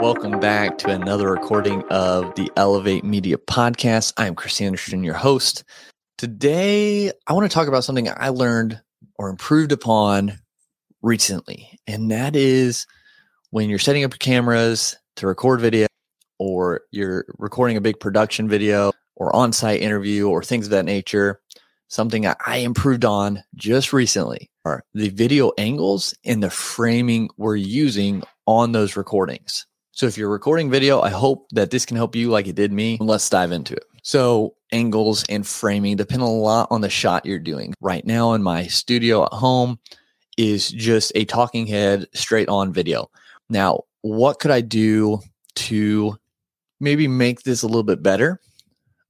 Welcome back to another recording of the Elevate Media Podcast. I'm Chris Anderson, your host. Today, I want to talk about something I learned or improved upon recently, and that is when you're setting up your cameras to record video, or you're recording a big production video, or on site interview, or things of that nature. Something I improved on just recently are the video angles and the framing we're using on those recordings. So if you're recording video, I hope that this can help you like it did me. Let's dive into it. So angles and framing depend a lot on the shot you're doing. Right now in my studio at home is just a talking head straight on video. Now, what could I do to maybe make this a little bit better?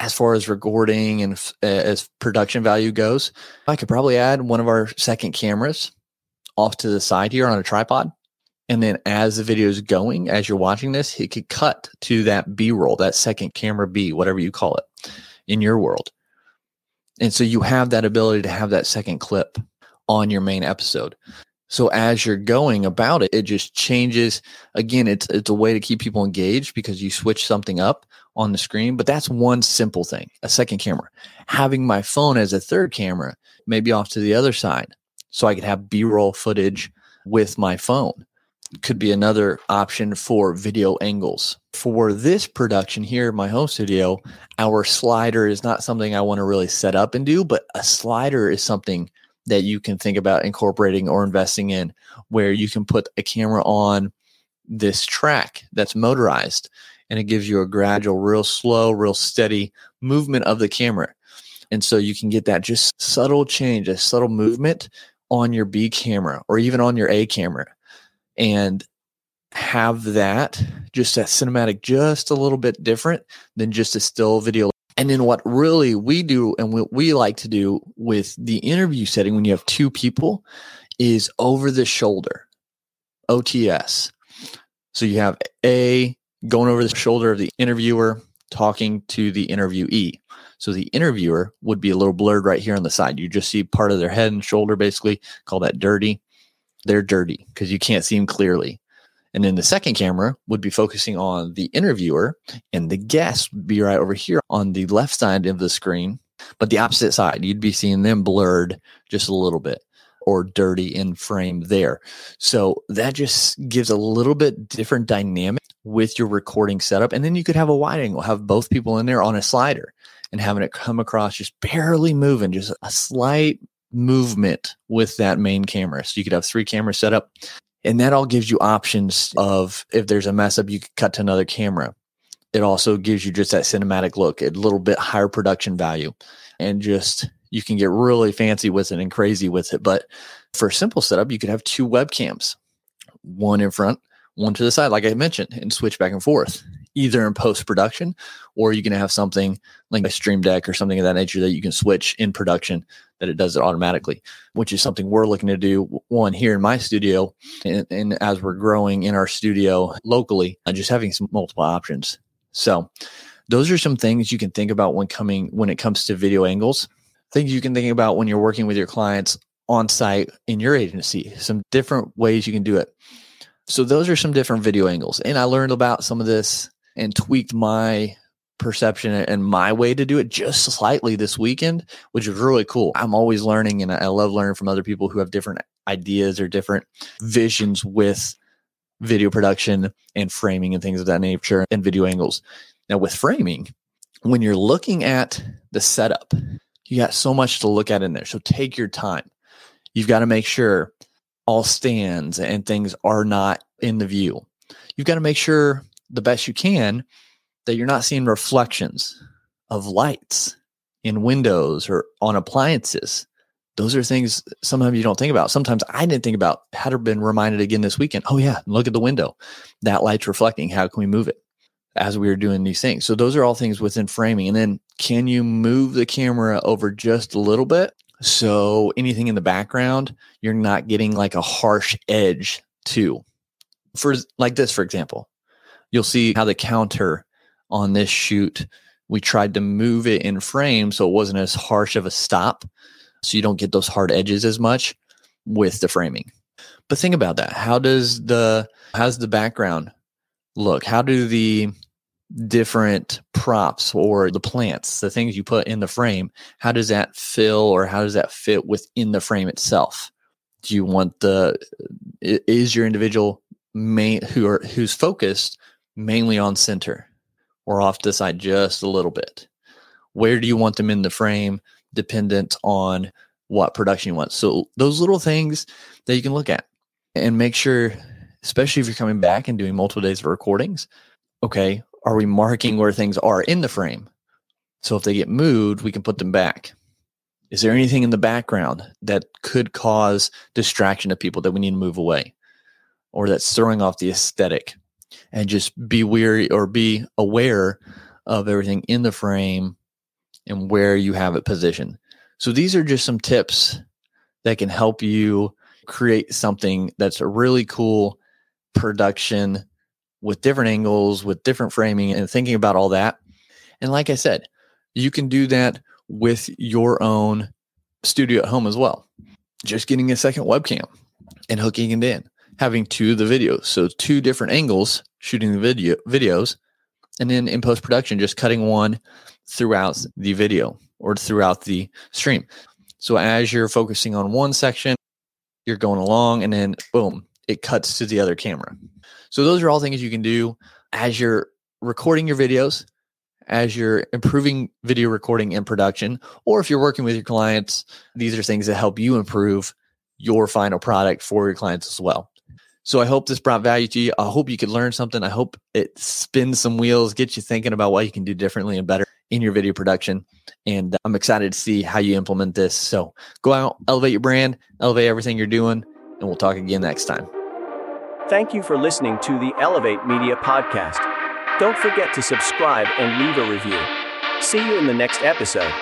As far as recording and uh, as production value goes, I could probably add one of our second cameras off to the side here on a tripod and then as the video is going, as you're watching this, it could cut to that B roll, that second camera B, whatever you call it in your world. And so you have that ability to have that second clip on your main episode. So as you're going about it, it just changes. Again, it's it's a way to keep people engaged because you switch something up on the screen. But that's one simple thing, a second camera. Having my phone as a third camera, maybe off to the other side, so I could have B-roll footage with my phone could be another option for video angles. For this production here my home studio, our slider is not something I want to really set up and do, but a slider is something that you can think about incorporating or investing in where you can put a camera on this track that's motorized and it gives you a gradual, real slow, real steady movement of the camera. And so you can get that just subtle change, a subtle movement on your B camera or even on your A camera and have that just that cinematic just a little bit different than just a still video. And then what really we do and what we like to do with the interview setting when you have two people is over the shoulder ots so you have a going over the shoulder of the interviewer talking to the interviewee. So the interviewer would be a little blurred right here on the side. You just see part of their head and shoulder basically call that dirty they're dirty because you can't see them clearly. And then the second camera would be focusing on the interviewer, and the guest would be right over here on the left side of the screen. But the opposite side, you'd be seeing them blurred just a little bit or dirty in frame there. So that just gives a little bit different dynamic with your recording setup. And then you could have a wide angle, have both people in there on a slider and having it come across just barely moving, just a slight movement with that main camera. So you could have three cameras set up. And that all gives you options of if there's a mess up, you could cut to another camera. It also gives you just that cinematic look, a little bit higher production value, and just you can get really fancy with it and crazy with it. But for a simple setup, you could have two webcams, one in front, one to the side, like I mentioned, and switch back and forth either in post production or you can have something like a stream deck or something of that nature that you can switch in production that it does it automatically which is something we're looking to do one here in my studio and, and as we're growing in our studio locally uh, just having some multiple options. So those are some things you can think about when coming when it comes to video angles. Things you can think about when you're working with your clients on site in your agency some different ways you can do it. So those are some different video angles. And i learned about some of this and tweaked my perception and my way to do it just slightly this weekend, which is really cool. I'm always learning and I love learning from other people who have different ideas or different visions with video production and framing and things of that nature and video angles. Now, with framing, when you're looking at the setup, you got so much to look at in there. So take your time. You've got to make sure all stands and things are not in the view. You've got to make sure the best you can that you're not seeing reflections of lights in windows or on appliances. Those are things sometimes you don't think about. Sometimes I didn't think about. Had been reminded again this weekend. Oh yeah, look at the window. That light's reflecting. How can we move it? as we are doing these things. So those are all things within framing. And then can you move the camera over just a little bit? So anything in the background, you're not getting like a harsh edge to. For like this, for example, you'll see how the counter on this shoot, we tried to move it in frame so it wasn't as harsh of a stop. So you don't get those hard edges as much with the framing. But think about that. How does the how's the background look? How do the different props or the plants, the things you put in the frame, how does that fill or how does that fit within the frame itself? Do you want the is your individual main who are who's focused mainly on center or off the side just a little bit? Where do you want them in the frame dependent on what production you want? So those little things that you can look at and make sure, especially if you're coming back and doing multiple days of recordings, okay, are we marking where things are in the frame? So if they get moved, we can put them back. Is there anything in the background that could cause distraction to people that we need to move away or that's throwing off the aesthetic? And just be weary or be aware of everything in the frame and where you have it positioned. So these are just some tips that can help you create something that's a really cool production with different angles, with different framing, and thinking about all that. And like I said, you can do that with your own studio at home as well. Just getting a second webcam and hooking it in, having two of the videos. So two different angles shooting the video videos, and then in post production, just cutting one throughout the video or throughout the stream. So as you're focusing on one section, you're going along, and then boom, it cuts to the other camera. So those are all things you can do as you're recording your videos, as you're improving video recording and production, or if you're working with your clients, these are things that help you improve your final product for your clients as well. So I hope this brought value to you. I hope you could learn something. I hope it spins some wheels, gets you thinking about what you can do differently and better in your video production. And uh, I'm excited to see how you implement this. So go out, elevate your brand, elevate everything you're doing, and we'll talk again next time. Thank you for listening to the Elevate Media Podcast. Don't forget to subscribe and leave a review. See you in the next episode.